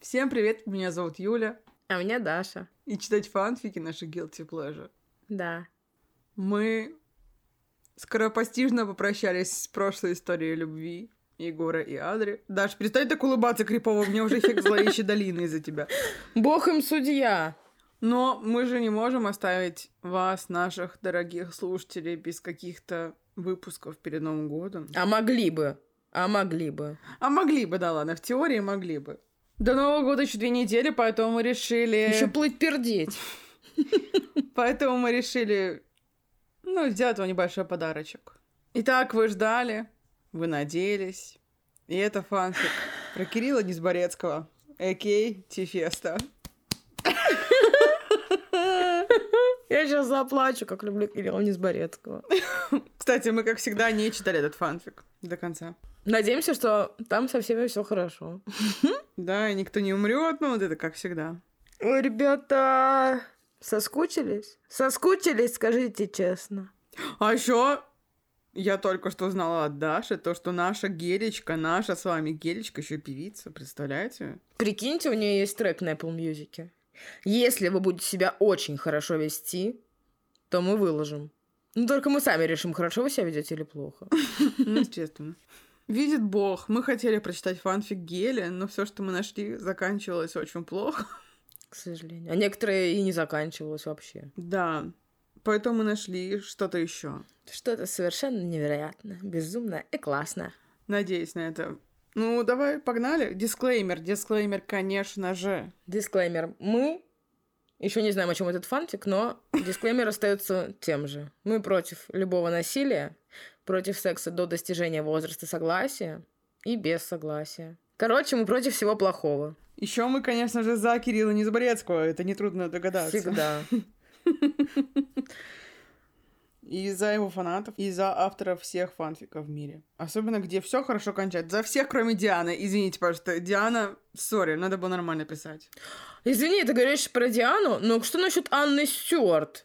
Всем привет, меня зовут Юля. А меня Даша. И читать фанфики наши guilty pleasure. Да. Мы скоропостижно попрощались с прошлой историей любви Егора и Адри. Даш, перестань так улыбаться крипово, мне уже эффект зловещей долины из-за тебя. Бог им судья. Но мы же не можем оставить вас, наших дорогих слушателей, без каких-то выпусков перед Новым годом. А могли бы. А могли бы. А могли бы, да ладно, в теории могли бы. До Нового года еще две недели, поэтому мы решили... Еще плыть пердеть. Поэтому мы решили, ну, сделать вам небольшой подарочек. Итак, вы ждали, вы надеялись. И это фанфик про Кирилла Низборецкого, а.к.а. Тифеста. Я сейчас заплачу, как люблю Кирилла Низборецкого. Кстати, мы, как всегда, не читали этот фанфик до конца. Надеемся, что там со всеми все хорошо. Да, и никто не умрет, ну вот это как всегда. Ой, ребята, соскучились? Соскучились, скажите честно. А еще я только что узнала от Даши то, что наша Гелечка, наша с вами Гелечка еще певица, представляете? Прикиньте, у нее есть трек на Apple Music. Если вы будете себя очень хорошо вести, то мы выложим. Ну, только мы сами решим, хорошо вы себя ведете или плохо. Ну, естественно. Видит Бог, мы хотели прочитать фанфик Гели, но все, что мы нашли, заканчивалось очень плохо. К сожалению. А некоторые и не заканчивалось вообще. Да. Поэтому мы нашли что-то еще. Что-то совершенно невероятное, безумное и классное. Надеюсь на это. Ну, давай, погнали. Дисклеймер, дисклеймер, конечно же. Дисклеймер. Мы еще не знаем, о чем этот фантик, но дисклеймер остается тем же. Мы против любого насилия, против секса до достижения возраста согласия и без согласия. Короче, мы против всего плохого. Еще мы, конечно же, за Кирилла Незаборецкого, это нетрудно догадаться. Всегда. И за его фанатов, и за авторов всех фанфиков в мире. Особенно, где все хорошо кончается. За всех, кроме Дианы. Извините, пожалуйста. Диана, сори, надо было нормально писать. Извини, ты говоришь про Диану, но что насчет Анны Стюарт?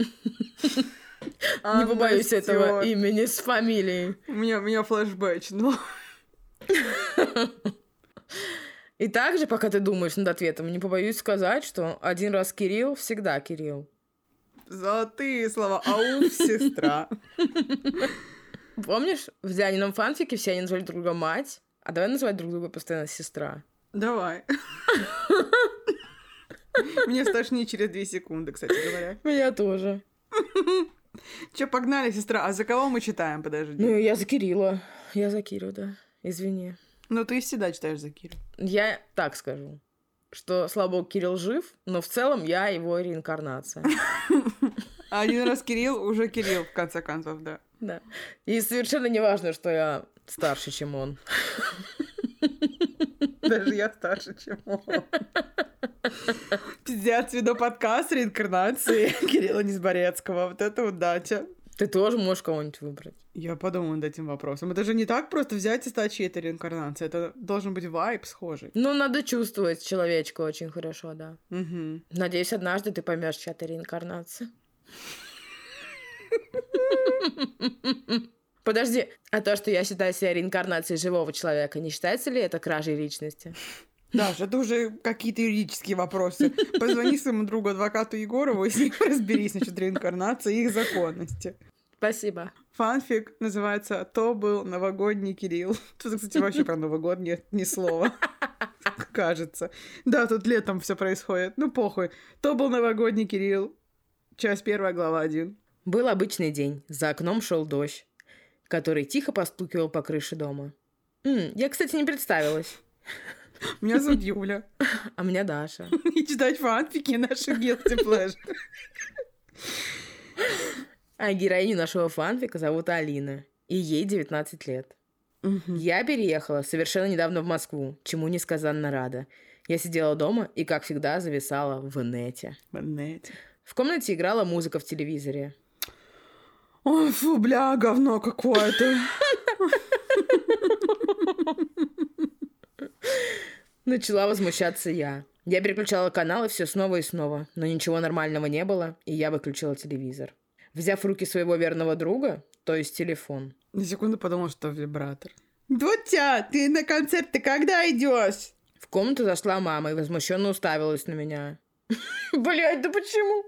Не побоюсь этого имени с фамилией. У меня, у меня флешбэч, но... И также, пока ты думаешь над ответом, не побоюсь сказать, что один раз Кирилл, всегда Кирилл. Золотые слова. Ауф, сестра. Помнишь, в Дианином фанфике все они назвали друг друга мать, а давай называть друг друга постоянно сестра. Давай. Мне стошнит через две секунды, кстати говоря. Меня тоже. Че, погнали, сестра? А за кого мы читаем, подожди? Ну, я за Кирилла. Я за Кирилла, да. Извини. Ну, ты всегда читаешь за Кирилла. Я так скажу, что, слава богу, Кирилл жив, но в целом я его реинкарнация. Один раз Кирилл, уже Кирилл, в конце концов, да. Да. И совершенно не важно, что я старше, чем он. Даже я старше, чем он. Пиздец, веду подкаст реинкарнации Кирилла Низборецкого. Вот это удача. Ты тоже можешь кого-нибудь выбрать. Я подумаю над этим вопросом. Это же не так просто взять и стать чьей-то реинкарнацией. Это должен быть вайб схожий. Ну, надо чувствовать человечка очень хорошо, да. Угу. Надеюсь, однажды ты поймешь, чья то реинкарнация. Подожди, а то, что я считаю себя реинкарнацией живого человека, не считается ли это кражей личности? Даша, это уже какие-то юридические вопросы. Позвони своему другу адвокату Егорову и с ним разберись насчет реинкарнации и их законности. Спасибо. Фанфик называется «То был новогодний Кирилл». Тут, кстати, вообще про Новый год нет ни слова. Кажется. Да, тут летом все происходит. Ну, похуй. «То был новогодний Кирилл». Часть первая, глава один. Был обычный день. За окном шел дождь, который тихо постукивал по крыше дома. М, я, кстати, не представилась. Меня зовут Юля. А меня Даша. И читать фанфики наши guilty pleasure. А героиню нашего фанфика зовут Алина. И ей 19 лет. Я переехала совершенно недавно в Москву, чему несказанно рада. Я сидела дома и, как всегда, зависала в инете. В инете. В комнате играла музыка в телевизоре. Ой, фу, бля, говно какое-то. Начала возмущаться я. Я переключала каналы все снова и снова, но ничего нормального не было, и я выключила телевизор. Взяв в руки своего верного друга, то есть телефон. На секунду подумал, что вибратор. Дутя, ты на концерт ты когда идешь? В комнату зашла мама и возмущенно уставилась на меня. Блять, да почему?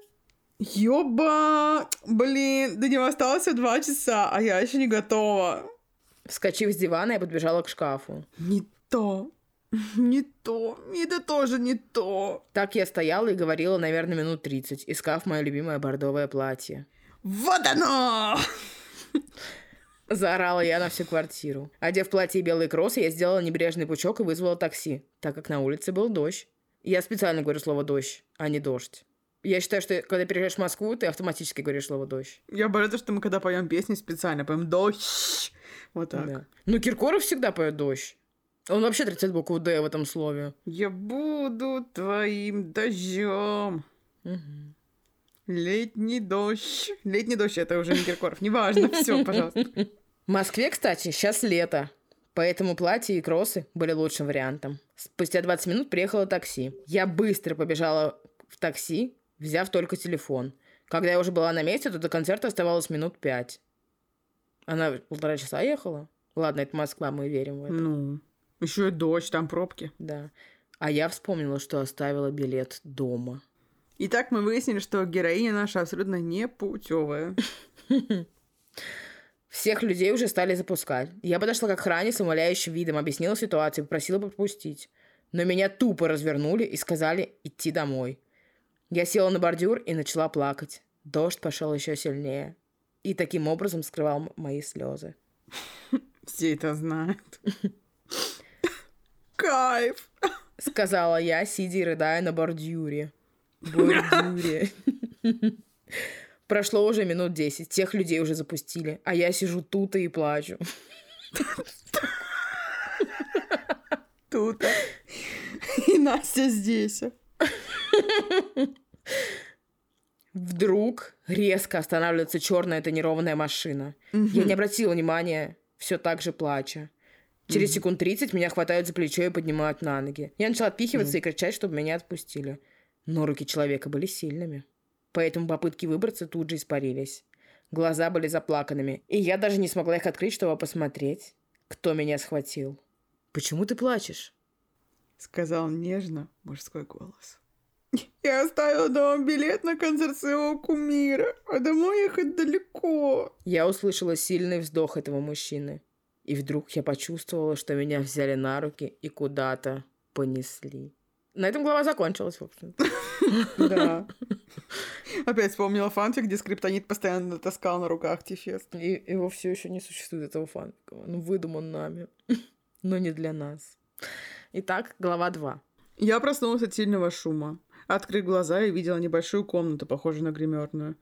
Ёба! Блин, до него осталось всего два часа, а я еще не готова. Вскочив с дивана, я подбежала к шкафу. Не то. Не то. Это тоже не то. Так я стояла и говорила, наверное, минут 30, искав мое любимое бордовое платье. Вот оно! Заорала я на всю квартиру. Одев платье и белые кроссы, я сделала небрежный пучок и вызвала такси, так как на улице был дождь. Я специально говорю слово «дождь», а не «дождь». Я считаю, что когда переезжаешь в Москву, ты автоматически говоришь слово «дождь». Я боюсь, что мы когда поем песни специально поем «дождь». Вот так. Да. Ну, Киркоров всегда поет «дождь». Он вообще отрицает букву «д» в этом слове. Я буду твоим дождем. Угу. Летний дождь. Летний дождь это уже не Киркоров. Неважно, все, пожалуйста. В Москве, кстати, сейчас лето. Поэтому платье и кроссы были лучшим вариантом. Спустя 20 минут приехало такси. Я быстро побежала в такси, взяв только телефон. Когда я уже была на месте, то до концерта оставалось минут пять. Она полтора часа ехала? Ладно, это Москва, мы верим в это. Ну, еще и дождь, там пробки. Да. А я вспомнила, что оставила билет дома. Итак, мы выяснили, что героиня наша абсолютно не путевая. Всех людей уже стали запускать. Я подошла к охране с умоляющим видом, объяснила ситуацию, попросила пропустить. Но меня тупо развернули и сказали идти домой. Я села на бордюр и начала плакать. Дождь пошел еще сильнее. И таким образом скрывал мои слезы. Все это знают. Кайф! Сказала я, сидя и рыдая на бордюре. Бордюре. Прошло уже минут десять, тех людей уже запустили, а я сижу тут и плачу. Тут. И Настя здесь. Вдруг резко останавливается черная тонированная машина. Я не обратила внимания, все так же плача. Через секунд 30 меня хватают за плечо и поднимают на ноги. Я начала отпихиваться и кричать, чтобы меня отпустили. Но руки человека были сильными. Поэтому попытки выбраться тут же испарились. Глаза были заплаканными, и я даже не смогла их открыть, чтобы посмотреть, кто меня схватил. «Почему ты плачешь?» Сказал нежно мужской голос. Я оставила дома билет на концерт своего кумира, а домой ехать далеко. Я услышала сильный вздох этого мужчины. И вдруг я почувствовала, что меня взяли на руки и куда-то понесли. На этом глава закончилась, в общем. Да. Опять вспомнила фанфик, где скриптонит постоянно таскал на руках Тифест. И его все еще не существует, этого фанфика. Он выдуман нами, но не для нас. Итак, глава 2. Я проснулась от сильного шума. Открыв глаза, я видела небольшую комнату, похожую на гримерную.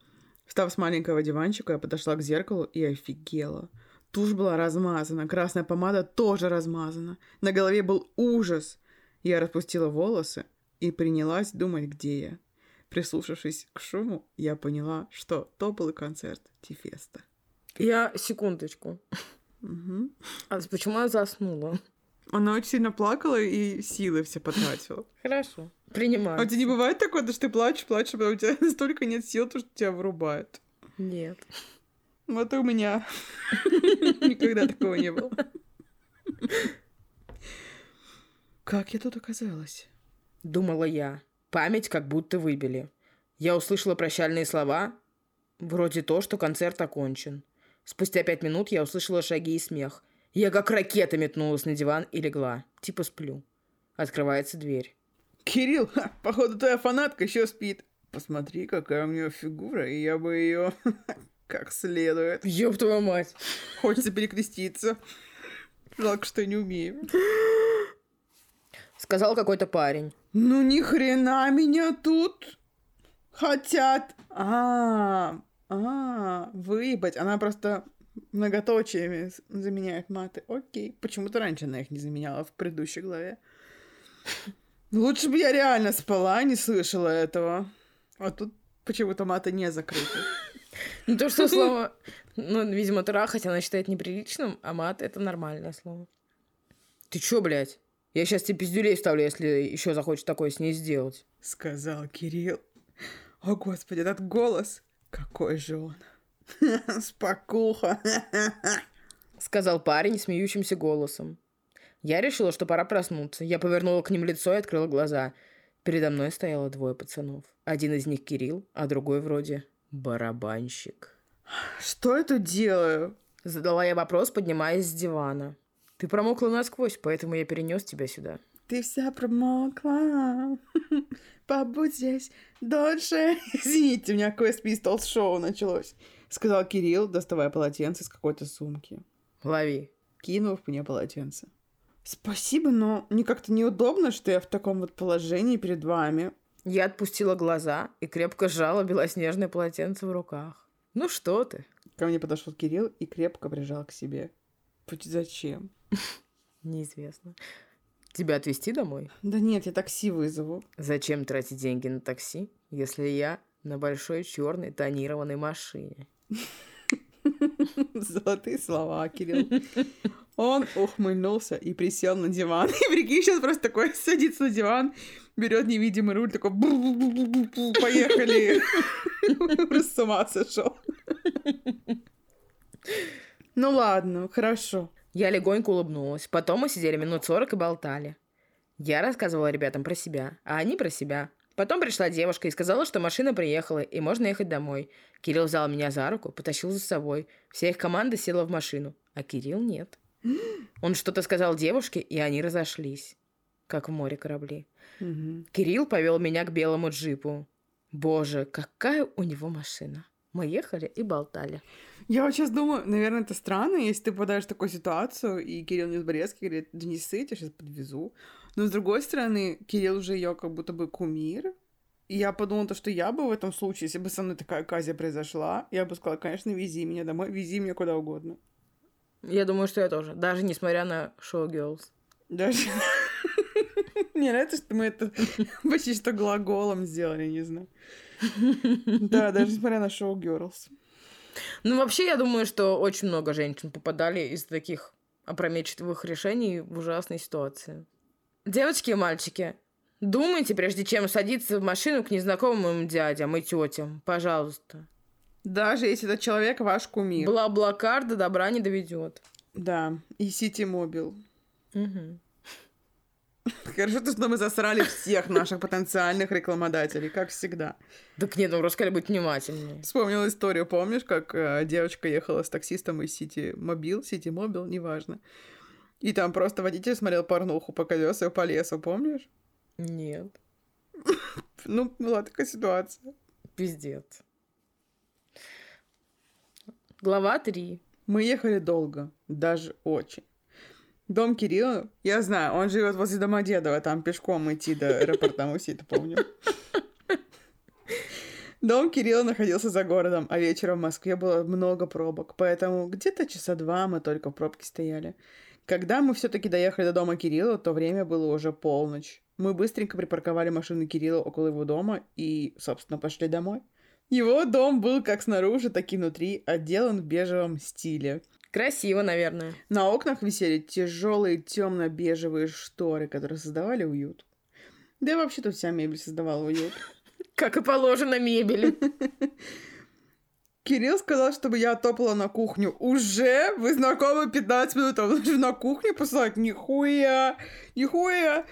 Встав с маленького диванчика, я подошла к зеркалу и офигела. Тушь была размазана, красная помада тоже размазана. На голове был ужас. Я распустила волосы и принялась думать, где я. Прислушавшись к шуму, я поняла, что то был концерт Тифеста. Я секундочку. Угу. А почему я заснула? Она очень сильно плакала и силы все потратила. Хорошо. Принимаю. А у тебя не бывает такое, что ты плачешь, плачешь, а у тебя настолько нет сил, то, что тебя вырубает? Нет. Вот у меня. Никогда такого не было. Как я тут оказалась? Думала я. Память как будто выбили. Я услышала прощальные слова, вроде то, что концерт окончен. Спустя пять минут я услышала шаги и смех. Я как ракета метнулась на диван и легла. Типа сплю. Открывается дверь. Кирилл, ха, походу твоя фанатка еще спит. Посмотри, какая у нее фигура, и я бы ее как следует. Ёб твою мать. Хочется перекреститься. Жалко, что не умею. Сказал какой-то парень. Ну ни хрена меня тут хотят. А, а, выебать. Она просто многоточиями заменяет маты. Окей. Почему-то раньше она их не заменяла в предыдущей главе. Лучше бы я реально спала, не слышала этого. А тут почему-то маты не закрыты. Не то, что слово, ну, видимо, трахать она считает неприличным, а мат — это нормальное слово. Ты чё, блядь? Я сейчас тебе пиздюлей вставлю, если еще захочешь такое с ней сделать. Сказал Кирилл. О, Господи, этот голос. Какой же он. Спокуха. сказал парень смеющимся голосом. Я решила, что пора проснуться. Я повернула к ним лицо и открыла глаза. Передо мной стояло двое пацанов. Один из них Кирилл, а другой вроде барабанщик. Что я тут делаю? Задала я вопрос, поднимаясь с дивана. Ты промокла насквозь, поэтому я перенес тебя сюда. Ты вся промокла. Побудь здесь дольше. Извините, у меня Quest Pistols шоу началось. Сказал Кирилл, доставая полотенце из какой-то сумки. Лови. Кинув мне полотенце. Спасибо, но мне как-то неудобно, что я в таком вот положении перед вами. Я отпустила глаза и крепко сжала белоснежное полотенце в руках. Ну что ты? Ко мне подошел Кирилл и крепко прижал к себе. Зачем? Неизвестно. Тебя отвезти домой? Да нет, я такси вызову. Зачем тратить деньги на такси, если я на большой черной тонированной машине? Золотые слова, Кирилл. Он ухмыльнулся и присел на диван. И прикинь, сейчас просто такой садится на диван, берет невидимый руль, такой поехали. Просто с ума сошел. Ну ладно, хорошо. Я легонько улыбнулась. Потом мы сидели минут сорок и болтали. Я рассказывала ребятам про себя, а они про себя. Потом пришла девушка и сказала, что машина приехала, и можно ехать домой. Кирилл взял меня за руку, потащил за собой. Вся их команда села в машину, а Кирилл нет. Он что-то сказал девушке, и они разошлись, как в море корабли. Мгм. Кирилл повел меня к белому джипу. Боже, какая у него машина. Мы ехали и болтали. Я вот сейчас думаю, наверное, это странно, если ты попадаешь в такую ситуацию, и Кирилл не из Борецкий говорит, да не ссы, я сейчас подвезу. Но с другой стороны, Кирилл уже ее как будто бы кумир. И я подумала, то, что я бы в этом случае, если бы со мной такая оказия произошла, я бы сказала, конечно, вези меня домой, вези меня куда угодно. Я думаю, что я тоже. Даже несмотря на шоу Girls. Даже... Мне нравится, что мы это почти что глаголом сделали, не знаю. Да, даже несмотря на шоу Girls. Ну, вообще, я думаю, что очень много женщин попадали из таких опрометчивых решений в ужасные ситуации. Девочки и мальчики, думайте, прежде чем садиться в машину к незнакомым дядям и тетям. Пожалуйста. Даже если этот человек ваш кумир. BlaBlaCar до добра не доведет. Да, и Сити Мобил. Мгм. Хорошо, то, что мы засрали всех наших потенциальных рекламодателей, как всегда. Так нет, ну рассказали быть внимательнее. Вспомнила историю, помнишь, как э, девочка ехала с таксистом из Сити Мобил, Сити Мобил, неважно. И там просто водитель смотрел порнуху по колесу и по лесу, помнишь? Нет. Ну, была такая ситуация. Пиздец. Глава 3. Мы ехали долго, даже очень. Дом Кирилла, я знаю, он живет возле дома Дедова, там пешком идти до аэропорта Мусита, помню. Дом Кирилла находился за городом, а вечером в Москве было много пробок, поэтому где-то часа два мы только в пробке стояли. Когда мы все-таки доехали до дома Кирилла, то время было уже полночь. Мы быстренько припарковали машину Кирилла около его дома и, собственно, пошли домой. Его дом был как снаружи, так и внутри, отделан в бежевом стиле. Красиво, наверное. На окнах висели тяжелые темно-бежевые шторы, которые создавали уют. Да и вообще тут вся мебель создавала уют. Как и положено мебели. Кирилл сказал, чтобы я топала на кухню. Уже? Вы знакомы 15 минут, а вы на кухню послать? Нихуя! Нихуя!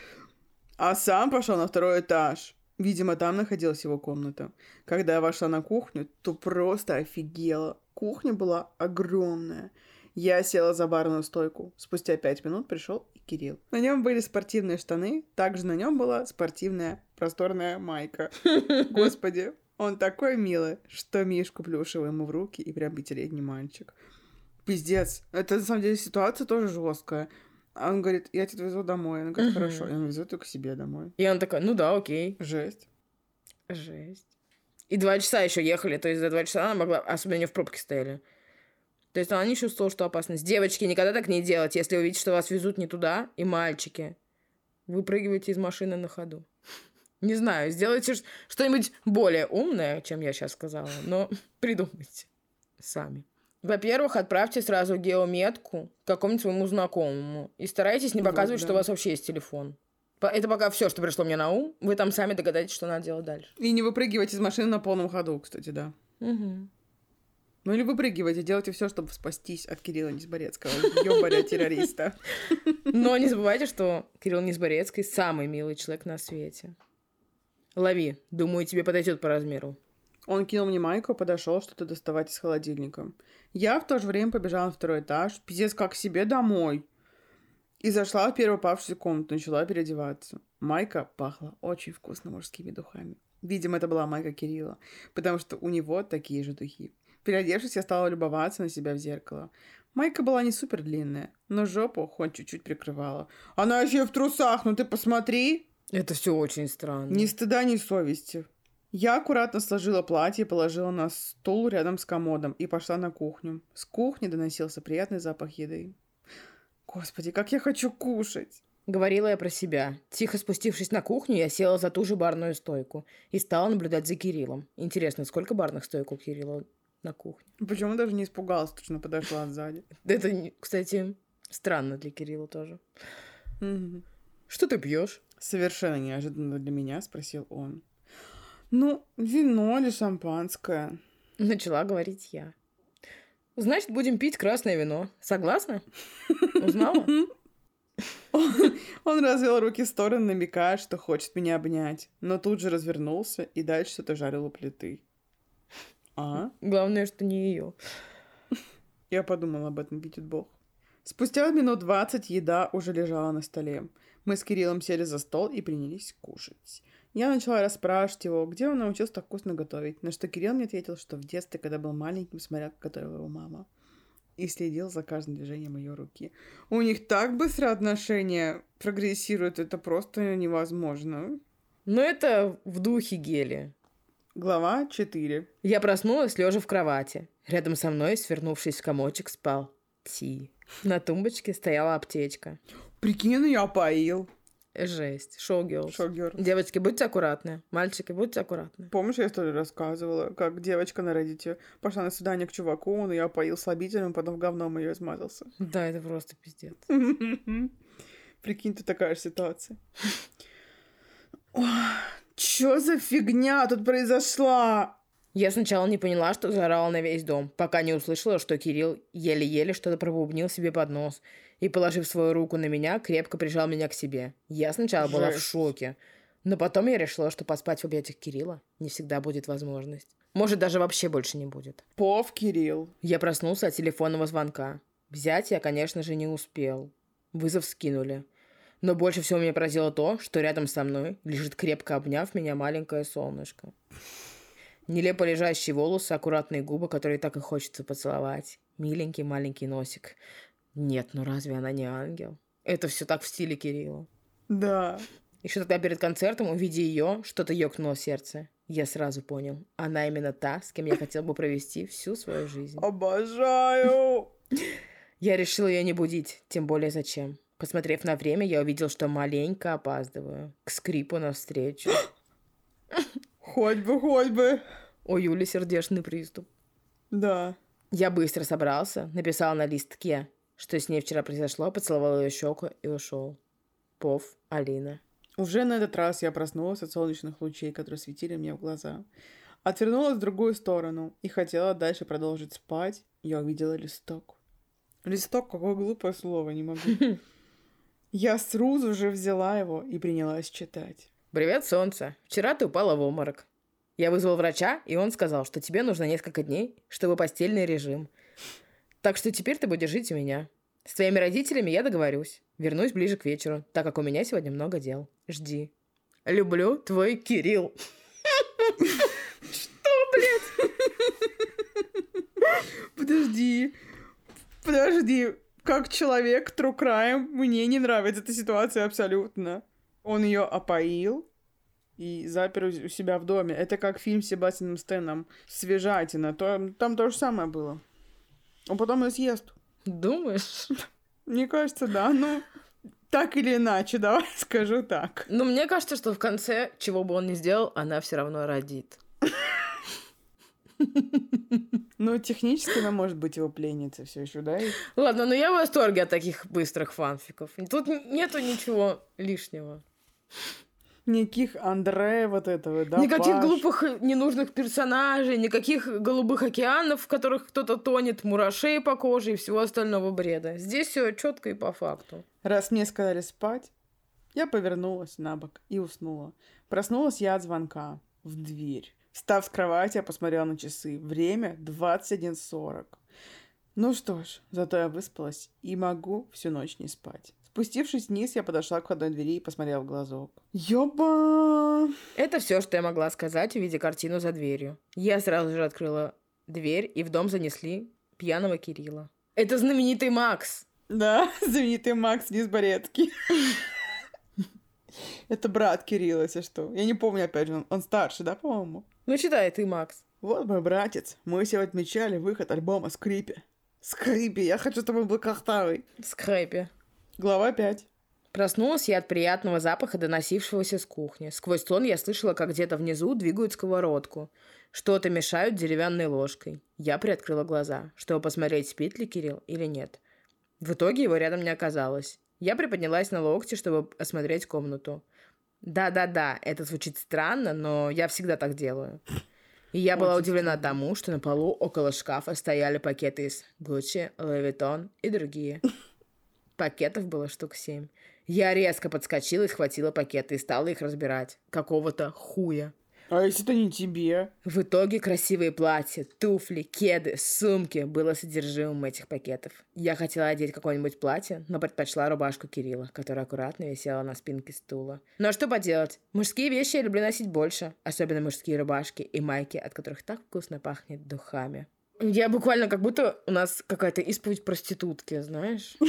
А сам пошел на второй этаж. Видимо, там находилась его комната. Когда я вошла на кухню, то просто офигела. Кухня была огромная. Я села за барную стойку. Спустя пять минут пришел и Кирилл. На нем были спортивные штаны, также на нем была спортивная просторная майка. Господи, он такой милый, что Мишку плюшевый ему в руки и прям пятилетний мальчик. Пиздец. Это на самом деле ситуация тоже жесткая. А он говорит, я тебя везу домой. Она говорит, хорошо. Я везу только себе домой. И он такой, ну да, окей. Жесть. Жесть. И два часа еще ехали, то есть за два часа она могла, особенно они в пробке стояли. То есть она не чувствовала, что опасность. Девочки, никогда так не делайте, если вы видите, что вас везут не туда, и мальчики. Выпрыгивайте из машины на ходу. Не знаю, сделайте что-нибудь более умное, чем я сейчас сказала, но придумайте сами. Во-первых, отправьте сразу геометку какому-нибудь своему знакомому. И старайтесь не Вот, показывать, что да. у вас вообще есть телефон. Это пока все, что пришло мне на ум. Вы там сами догадаетесь, что надо делать дальше. И не выпрыгивать из машины на полном ходу, кстати, да. Мгм. Ну или выпрыгивайте, делайте все, чтобы спастись от Кирилла Низборецкого, ёбаря террориста. Но не забывайте, что Кирилл Низборецкий самый милый человек на свете. Лови, думаю, тебе подойдет по размеру. Он кинул мне майку, подошел что-то доставать из холодильника. Я в то же время побежала на второй этаж, пиздец, как себе домой. И зашла в первую попавшуюся комнату, начала переодеваться. Майка пахла очень вкусно мужскими духами. Видимо, это была майка Кирилла, потому что у него такие же духи. Переодевшись, я стала любоваться на себя в зеркало. Майка была не супер длинная, но жопу хоть чуть-чуть прикрывала. Она еще в трусах, ну ты посмотри! Это все очень странно. Ни стыда, ни совести. Я аккуратно сложила платье, положила на стул рядом с комодом и пошла на кухню. С кухни доносился приятный запах еды. Господи, как я хочу кушать! Говорила я про себя. Тихо спустившись на кухню, я села за ту же барную стойку и стала наблюдать за Кириллом. Интересно, сколько барных стоек у Кирилла на кухне? Почему даже не испугалась, точно подошла сзади? Это, кстати, странно для Кирилла тоже. Что ты пьешь? Совершенно неожиданно для меня спросил он. Ну, вино или шампанское? Начала говорить я. Значит, будем пить красное вино. Согласна? Узнала? Он развел руки в стороны, намекая, что хочет меня обнять, но тут же развернулся и дальше что-то жарил у плиты. А? Главное, что не ее. Я подумала об этом, видит Бог. Спустя минут двадцать еда уже лежала на столе. Мы с Кириллом сели за стол и принялись кушать. Я начала расспрашивать его, где он научился так вкусно готовить, на что Кирилл мне ответил, что в детстве, когда был маленьким, смотрел, как готовила его мама. И следил за каждым движением ее руки. У них так быстро отношения прогрессируют, это просто невозможно. Но это в духе гели. Глава 4. Я проснулась, лежа в кровати. Рядом со мной, свернувшись в комочек, спал Ти. На тумбочке стояла аптечка. Прикинь, я поил. Жесть. Шоу-герлс. Шогер. Девочки, будьте аккуратны. Мальчики, будьте аккуратны. Помнишь, я историю рассказывала, как девочка на Reddit пошла на свидание к чуваку, он ее опоил слабительным, потом говном ее измазался. Да, это просто пиздец. Прикинь, тут такая же ситуация. Чё за фигня тут произошла? Я сначала не поняла, что заорала на весь дом, пока не услышала, что Кирилл еле-еле что-то пробубнил себе под нос и, положив свою руку на меня, крепко прижал меня к себе. Я сначала была в Жесть. шоке, но потом я решила, что поспать в объятиях Кирилла не всегда будет возможность. Может, даже вообще больше не будет. Пов, Кирилл. Я проснулся от телефонного звонка. Взять я, конечно же, не успел. Вызов скинули. Но больше всего меня поразило то, что рядом со мной лежит крепко обняв меня маленькое солнышко. Нелепо лежащие волосы, аккуратные губы, которые так и хочется поцеловать. Миленький маленький носик. Нет, ну разве она не ангел? Это все так в стиле Кирилла. Да. Еще тогда перед концертом, увидя ее, что-то ёкнуло сердце. Я сразу понял. Она именно та, с кем я хотел бы провести всю свою жизнь. Обожаю. Я решил ее не будить, тем более зачем. Посмотрев на время, я увидел, что маленько опаздываю. К скрипу навстречу. Хоть бы, хоть бы. У Юли сердечный приступ. Да. Я быстро собрался, написал на листке, что с ней вчера произошло, поцеловал ее щеку и ушел. Пов, Алина. Уже на этот раз я проснулась от солнечных лучей, которые светили мне в глаза. Отвернулась в другую сторону и хотела дальше продолжить спать. Я увидела листок. Листок, какое глупое слово, не могу. Я с Руз уже взяла его и принялась читать. Привет, солнце. Вчера ты упала в обморок. Я вызвал врача, и он сказал, что тебе нужно несколько дней, чтобы постельный режим. Так что теперь ты будешь жить у меня. С твоими родителями я договорюсь. Вернусь ближе к вечеру, так как у меня сегодня много дел. Жди. Люблю твой Кирилл. Подожди. Подожди. Как человек True Crime, мне не нравится эта ситуация абсолютно. Он ее опоил и запер у себя в доме. Это как фильм с Себастьяном Стэном «Свежатина». То, там то же самое было. Он потом ее съест. Думаешь? Мне кажется, да. Ну, так или иначе, давай скажу так. Ну, мне кажется, что в конце, чего бы он ни сделал, она все равно родит. Ну, технически она может быть его пленницей все еще, да? Ладно, но я в восторге от таких быстрых фанфиков. Тут нету ничего лишнего. Никаких Андре вот этого, да? никаких Паш? глупых э, ненужных персонажей, никаких голубых океанов, в которых кто-то тонет, мурашей по коже и всего остального бреда. Здесь все четко и по факту. Раз мне сказали спать, я повернулась на бок и уснула. Проснулась я от звонка в дверь. Встав с кровати, я посмотрела на часы. Время 21.40. Ну что ж, зато я выспалась и могу всю ночь не спать. Спустившись вниз, я подошла к входной двери и посмотрела в глазок. Ёба! Это все, что я могла сказать, увидя картину за дверью. Я сразу же открыла дверь, и в дом занесли пьяного Кирилла. Это знаменитый Макс. Да, знаменитый Макс Низборецкий. Это брат Кирилла, если что. Я не помню, опять же, он, он старше, да, по-моему? Ну, читай ты, Макс. Вот мой братец. Мы сегодня отмечали выход альбома «Скрипе». «Скрипе», я хочу, чтобы он был картавый. Скрэпи. Глава 5. Проснулась я от приятного запаха, доносившегося с кухни. Сквозь сон я слышала, как где-то внизу двигают сковородку. Что-то мешают деревянной ложкой. Я приоткрыла глаза, чтобы посмотреть, спит ли Кирилл или нет. В итоге его рядом не оказалось. Я приподнялась на локте, чтобы осмотреть комнату. Да-да-да, это звучит странно, но я всегда так делаю. И я была удивлена тому, что на полу около шкафа стояли пакеты из Gucci, Louis Vuitton и другие. Пакетов было штук семь. Я резко подскочила и схватила пакеты и стала их разбирать. Какого-то хуя. А если это не тебе? В итоге красивые платья, туфли, кеды, сумки было содержимым этих пакетов. Я хотела одеть какое-нибудь платье, но предпочла рубашку Кирилла, которая аккуратно висела на спинке стула. Но что поделать, мужские вещи я люблю носить больше, особенно мужские рубашки и майки, от которых так вкусно пахнет духами. Я буквально как будто у нас какая-то исповедь проститутки, знаешь?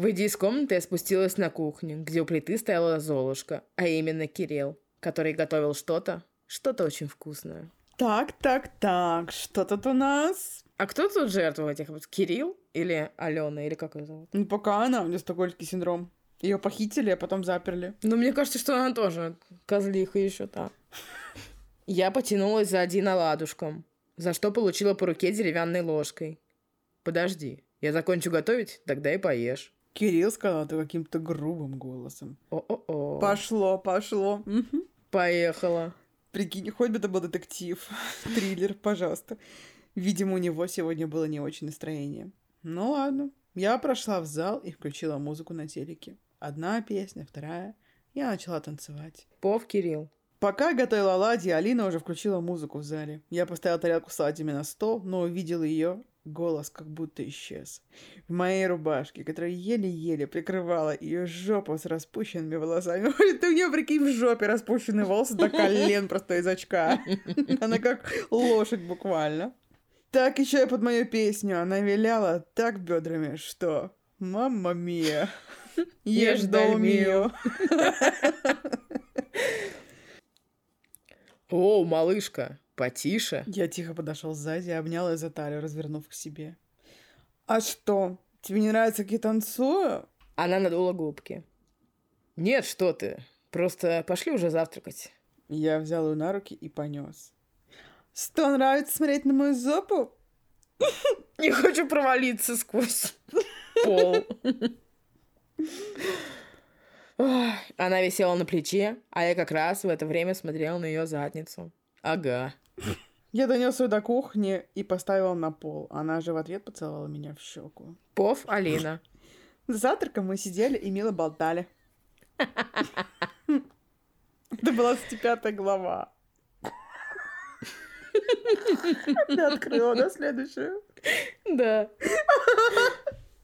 Выйдя из комнаты, я спустилась на кухню, где у плиты стояла Золушка, а именно Кирилл, который готовил что-то, что-то очень вкусное. Так, так, так, что тут у нас? А кто тут жертва этих вот? Кирилл или Алена, или как ее зовут? Ну, пока она, у нее стокгольмский синдром. Ее похитили, а потом заперли. Ну, мне кажется, что она тоже козлиха еще та. Я потянулась за один оладушком, за что получила по руке деревянной ложкой. Подожди, я закончу готовить, тогда и поешь. Кирилл сказал это каким-то грубым голосом. О-о-о. Пошло, пошло. Поехала. Прикинь, хоть бы это был детектив, триллер, пожалуйста. Видимо, у него сегодня было не очень настроение. Ну ладно. Я прошла в зал и включила музыку на телеке. Одна песня, вторая. Я начала танцевать. Пов Кирилл. Пока я готовила оладьи, Алина уже включила музыку в зале. Я поставила тарелку с оладьями на стол, но увидела ее. Голос как будто исчез. В моей рубашке, которая еле-еле прикрывала ее жопу с распущенными волосами. Ты у нее, прикинь, в жопе распущенные волосы до колен просто из очка. Она как лошадь буквально. Так еще и под мою песню она виляла так бедрами, что... Мамма мия. Ешь Ешь долмию. О, малышка, потише. Я тихо подошел сзади и обнял ее за талию, развернув к себе. А что, тебе не нравится, как я танцую? Она надула губки. Нет, что ты. Просто пошли уже завтракать. Я взял ее на руки и понес. Что, нравится смотреть на мою зопу? Не хочу провалиться сквозь пол. Она висела на плече, а я как раз в это время смотрела на ее задницу. Ага. Я донес ее до кухни и поставил на пол. Она же в ответ поцеловала меня в щеку. Пов Алина. За завтраком мы сидели и мило болтали. Это была 25 глава. Ты открыла, да, следующую? Да.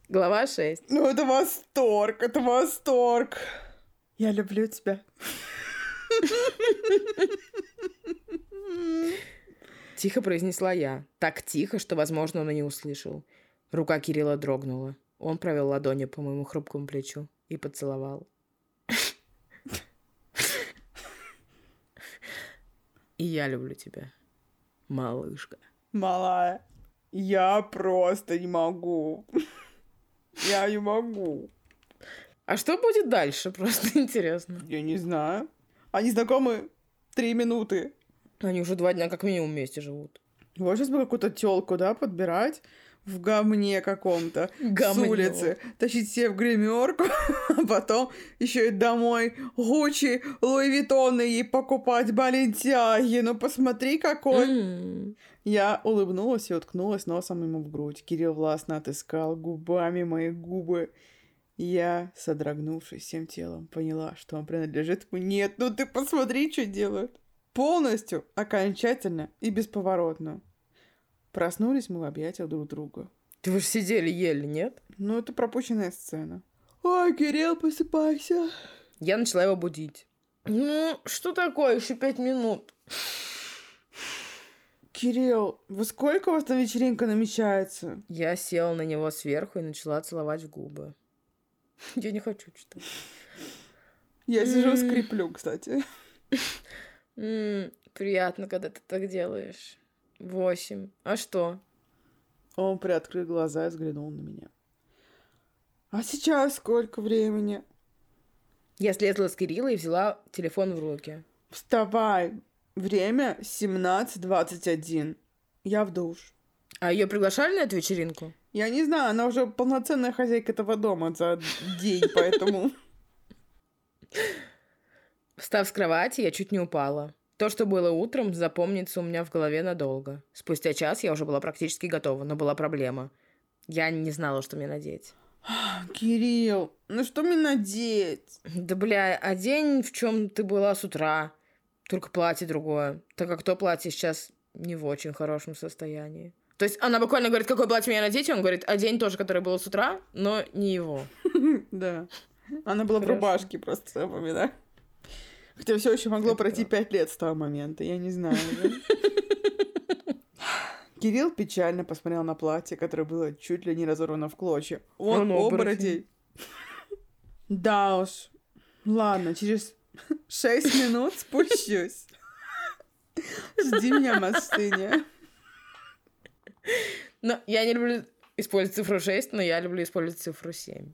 Глава 6. Ну, это восторг, это восторг. Я люблю тебя. Тихо произнесла я. Так тихо, что, возможно, он и не услышал. Рука Кирилла дрогнула. Он провел ладонью по моему хрупкому плечу и поцеловал. И я люблю тебя, малышка. Малая, я просто не могу. Я не могу. А что будет дальше? Просто интересно. Я не знаю. Они знакомы три минуты. Они уже два дня как минимум вместе живут. Вот сейчас бы какую-то телку, да, подбирать. в говне каком-то с улицы, тащить себе в гримерку, а потом еще и домой Гуччи, Луи Виттоны ей покупать, Балентяги. Ну посмотри, какой. Я улыбнулась и уткнулась носом ему в грудь. Кирилл властно отыскал губами мои губы. Я, содрогнувшись всем телом, поняла, что он принадлежит мне. Нет, ну ты посмотри, что делают. Полностью, окончательно и бесповоротно. Проснулись мы в объятиях друг друга. Ты вы же сидели, ели, нет? Ну, это пропущенная сцена. Ой, Кирилл, просыпайся. Я начала его будить. Ну, что такое? Еще пять минут. Кирилл, во сколько у вас там вечеринка намечается? Я села на него сверху и начала целовать в губы. Я не хочу читать. Я сижу, скреплю, кстати. М, Приятно, когда ты так делаешь. Восемь. А что? Он приоткрыл глаза и взглянул на меня. А сейчас сколько времени? Я слезла с Кирилла и взяла телефон в руки. Вставай. Время 17.21. Я в душ. А ее приглашали на эту вечеринку? Я не знаю, она уже полноценная хозяйка этого дома за день, поэтому... Встав с кровати, я чуть не упала. То, что было утром, запомнится у меня в голове надолго. Спустя час я уже была практически готова, но была проблема. Я не знала, что мне надеть. Кирилл, ну что мне надеть? Да, бля, а день, в чем ты была с утра. Только платье другое. Так как то платье сейчас не в очень хорошем состоянии. То есть она буквально говорит, какое платье мне надеть, и он говорит, а день тоже, который был с утра, но не его. Да. Она была в рубашке просто, я помню, Хотя все еще могло Это пройти пять лет с того момента, я не знаю. Кирилл печально посмотрел на платье, которое было чуть ли не разорвано в клочья. Он Он оборотень. Да уж. Ладно, через шесть минут спущусь. Жди меня, Мастыня. Но я не люблю использовать цифру 6, но я люблю использовать цифру 7.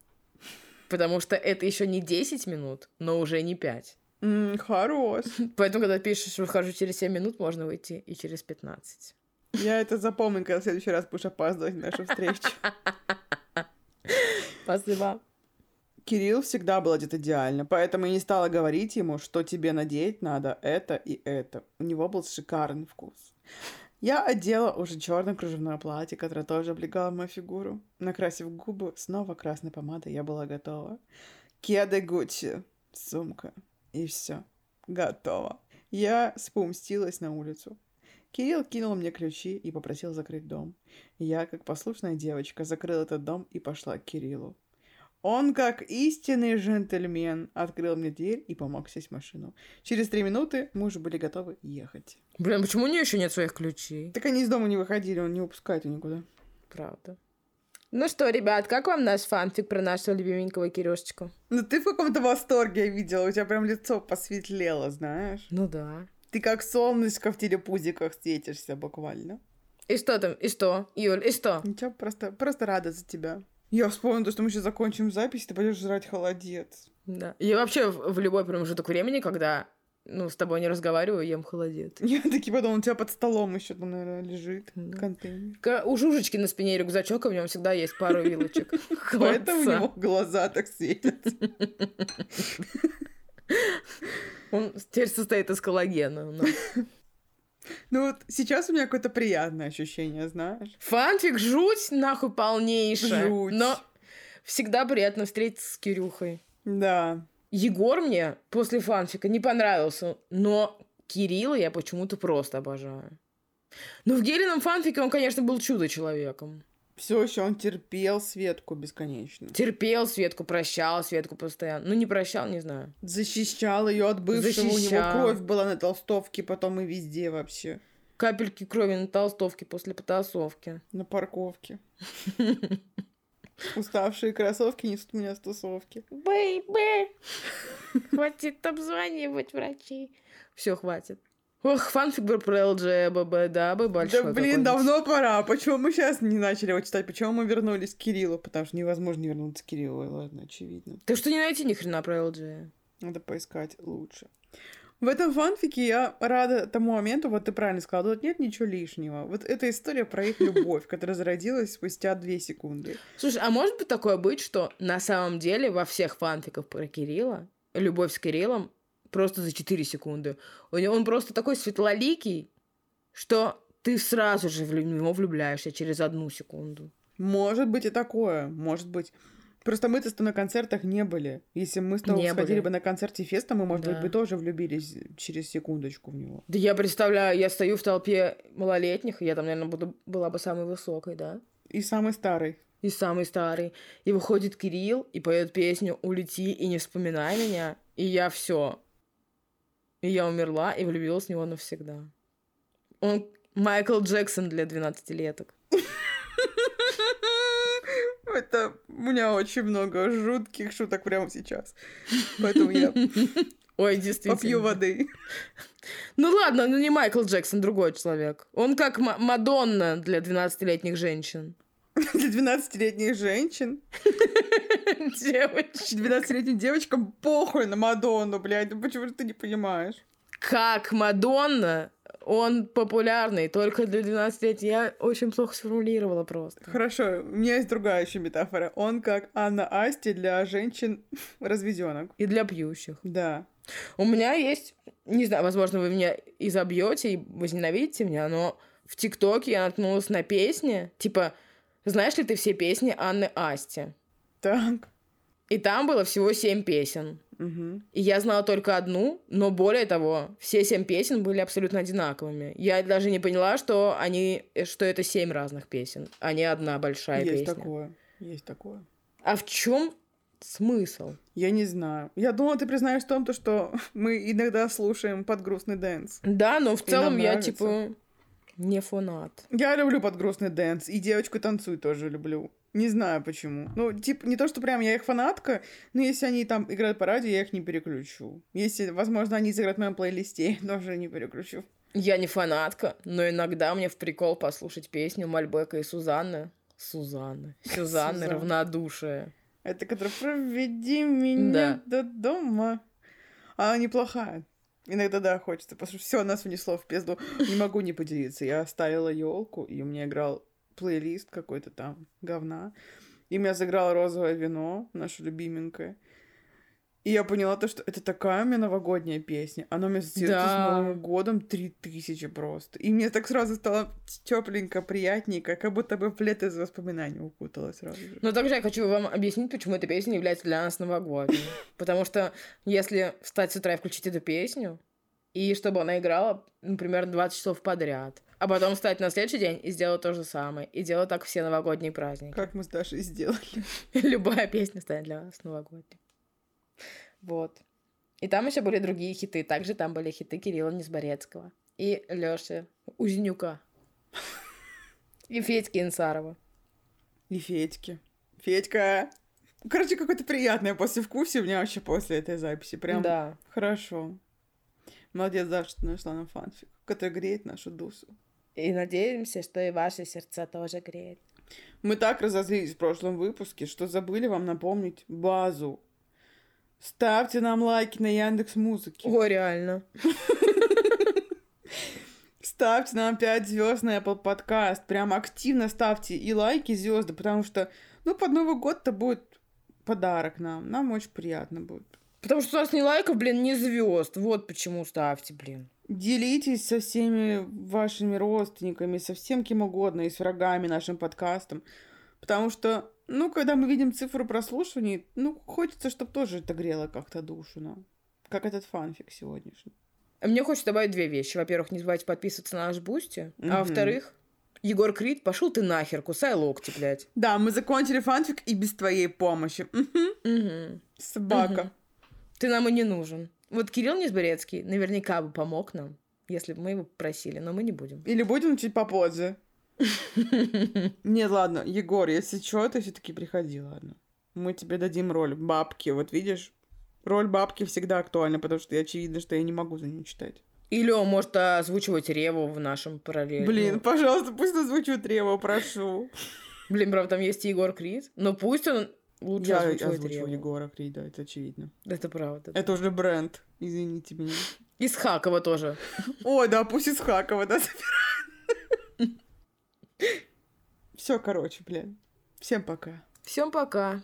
Потому что это еще не 10 минут, но уже не 5. М, Хорош. Поэтому, когда пишешь, выхожу через 7 минут, можно выйти и через 15. Я это запомню, когда в следующий раз будешь опаздывать на нашу встречу. Спасибо. Кирилл всегда был одет идеально, поэтому я не стала говорить ему, что тебе надеть надо это и это. У него был шикарный вкус. Я одела уже черное кружевное платье, которое тоже облегало мою фигуру. Накрасив губы снова красной помадой, я была готова. Кеды Гуччи, сумка и все. Готово. Я спустилась на улицу. Кирилл кинул мне ключи и попросил закрыть дом. Я, как послушная девочка, закрыла этот дом и пошла к Кириллу. Он, как истинный джентльмен, открыл мне дверь и помог сесть в машину. Через три минуты мы уже были готовы ехать. Блин, почему у нее еще нет своих ключей? Так они из дома не выходили, он не выпускает ее никуда. Правда. Ну что, ребят, как вам наш фанфик про нашего любименького Кирюшечку? Ну ты в каком-то восторге, я видела, у тебя прям лицо посветлело, знаешь. Ну да. Ты как солнышко в телепузиках светишься буквально. И что там? И что? Юль, и что? Ничего, просто, просто рада за тебя. Я вспомнила, то, что мы сейчас закончим запись, ты пойдешь жрать холодец. Да. Я вообще в, в любой промежуток времени, когда ну, с тобой не разговариваю, ем холодец. Я таки подумала, у тебя под столом еще там, наверное, лежит Да. контейнер. Ка- У Жужечки на спине рюкзачок, и в нем всегда есть пару вилочек. Поэтому у него глаза так светятся. Он теперь состоит из коллагена. но- Ну вот сейчас у меня какое-то приятное ощущение, знаешь. Фанфик жуть нахуй полнейшая. Жуть. Но всегда приятно встретиться с Кирюхой. Да. Егор мне после фанфика не понравился, но Кирилла я почему-то просто обожаю. Ну, в Гелином фанфике он, конечно, был чудо-человеком. Все еще он терпел Светку бесконечно. Терпел Светку, прощал Светку постоянно. Ну, не прощал, не знаю. Защищал ее от бывшего. У него Защищал. кровь была на толстовке, потом и везде вообще. Капельки крови на толстовке после потасовки. На парковке. Уставшие кроссовки несут меня с тусовки. Бэйбэ! Хватит обзванивать врачей. Все, хватит. Ох, фанфик про ЛГБТ, да, бы большой да блин, давно пора. Почему мы сейчас не начали его читать? Почему мы вернулись к Кириллу? Потому что невозможно не вернуться к Кириллу. Ладно, очевидно. Так что не найти ни хрена про ЛГ. Надо поискать лучше. В этом фанфике я рада тому моменту, вот ты правильно сказала, тут нет ничего лишнего. Вот эта история про их любовь, которая зародилась спустя две секунды. Слушай, а может быть такое быть, что на самом деле во всех фанфиках про Кирилла любовь с Кириллом просто за 4 секунды. Он просто такой светлоликий, что ты сразу же в него влюбляешься через одну секунду. Может быть и такое, может быть. Просто мы-то на концертах не были. Если мы с тобой сходили были. бы на концерте Феста, мы, может быть, Да. бы тоже влюбились через секундочку в него. Да я представляю, я стою в толпе малолетних, и я там, наверное, буду, была бы самой высокой, да? И самый старый. И самый старый. И выходит Кирилл и поет песню «Улети и не вспоминай меня». И я все. И я умерла и влюбилась в него навсегда. Он Майкл Джексон для 12-леток. Это у меня очень много жутких шуток прямо сейчас. Поэтому я Ой, действительно. попью воды. Ну ладно, ну не Майкл Джексон, другой человек. Он как Ма- Мадонна для 12-летних женщин. Для 12-летних женщин. Девочки. 12-летним девочкам похуй на Мадонну, блядь. Ну почему же ты не понимаешь? Как Мадонна, он популярный только для 12 Я очень плохо сформулировала просто. Хорошо, у меня есть другая еще метафора. Он как Анна Асти для женщин разведенок. И для пьющих. Да. У меня есть, не знаю, возможно, вы меня изобьете и возненавидите меня, но в ТикТоке я наткнулась на песни, типа, знаешь ли ты все песни Анны Асти? Так. И там было всего семь песен. Мгм. И я знала только одну, но более того, все семь песен были абсолютно одинаковыми. Я даже не поняла, что они, э, что это семь разных песен, а не одна большая Есть песня. такое. Есть такое. А в чем смысл? Я не знаю. Я думала, ты признаешь в том, то, что мы иногда слушаем под грустный дэнс. Да, но в целом я типа не фанат. Я люблю под грустный дэнс, и девочку танцуй тоже люблю. Не знаю почему. Ну, типа, не то, что прям я их фанатка, но если они там играют по радио, я их не переключу. Если, возможно, они сыграют в моем плейлисте, я тоже не переключу. Я не фанатка, но иногда мне в прикол послушать песню Мальбека и Сузанны. Сузанны. Сюзанны равнодушие. Это которая «Проведи меня до дома». Она неплохая. Иногда, да, хочется послушать. Все, нас внесло в пизду. Не могу не поделиться. Я ставила елку, и у меня играл плейлист какой-то там говна. И меня заиграло розовое вино, наше любименькое. И я поняла то, что это такая у меня новогодняя песня. Она у меня ассоциируется Да. с Новым годом три тысячи просто. И мне так сразу стало тепленько, приятненько, как будто бы плед из воспоминаний укуталась сразу же. Но также я хочу вам объяснить, почему эта песня является для нас новогодней. Потому что если встать с утра и включить эту песню, и чтобы она играла, например, 20 часов подряд, а потом встать на следующий день и сделать то же самое, и делать так все новогодние праздники. Как мы с Дашей сделали. Любая песня станет для вас новогодней. Вот. И там еще были другие хиты. Также там были хиты Кирилла Низборецкого и Лёши Узнюка. И Федьки Инсарова. И Федьки. Федька. Короче, какое-то приятное послевкусие у меня вообще после этой записи. Прям Да. хорошо. Молодец, Даша, что нашла нам фанфик, который греет нашу душу. И надеемся, что и ваши сердца тоже греет. Мы так разозлились в прошлом выпуске, что забыли вам напомнить базу. Ставьте нам лайки на Яндекс Музыке. О, реально. Ставьте нам 5 звезд на Apple Podcast. Прям активно ставьте и лайки, и звезды, потому что, ну, под Новый год-то будет подарок нам. Нам очень приятно будет. Потому что у нас не лайков, блин, не звезд. Вот почему ставьте, блин. Делитесь со всеми вашими родственниками, со всем кем угодно, и с врагами нашим подкастом. Потому что, ну, когда мы видим цифру прослушиваний, ну, хочется, чтобы тоже это грело как-то душу нам. Как этот фанфик сегодняшний. Мне хочется добавить две вещи. Во-первых, не забывайте подписываться на наш Boosty. Мгм. А во-вторых, Егор Крид, пошел ты нахер, кусай локти, блядь. Да, мы закончили фанфик и без твоей помощи. Мгм. Мгм. Собака. Ты нам и не нужен. Вот Кирилл Низборецкий наверняка бы помог нам, если бы мы его просили, но мы не будем. Или будем чуть попозже. Нет, ладно, Егор, если что, ты все-таки приходи, ладно. Мы тебе дадим роль бабки. Вот видишь, роль бабки всегда актуальна, потому что очевидно, что я не могу за нее читать. Или он может озвучивать Реву в нашем параллели. Блин, пожалуйста, пусть озвучивает Рева, прошу. блин, правда, там есть и Егор Крид, но пусть он лучше Я Реву. Егора Крида, это очевидно. Это правда. Это уже бренд, извините меня. Из Хакова тоже. Ой, да, пусть из Хакова, да, Все, короче, блин. Всем пока. Всем пока.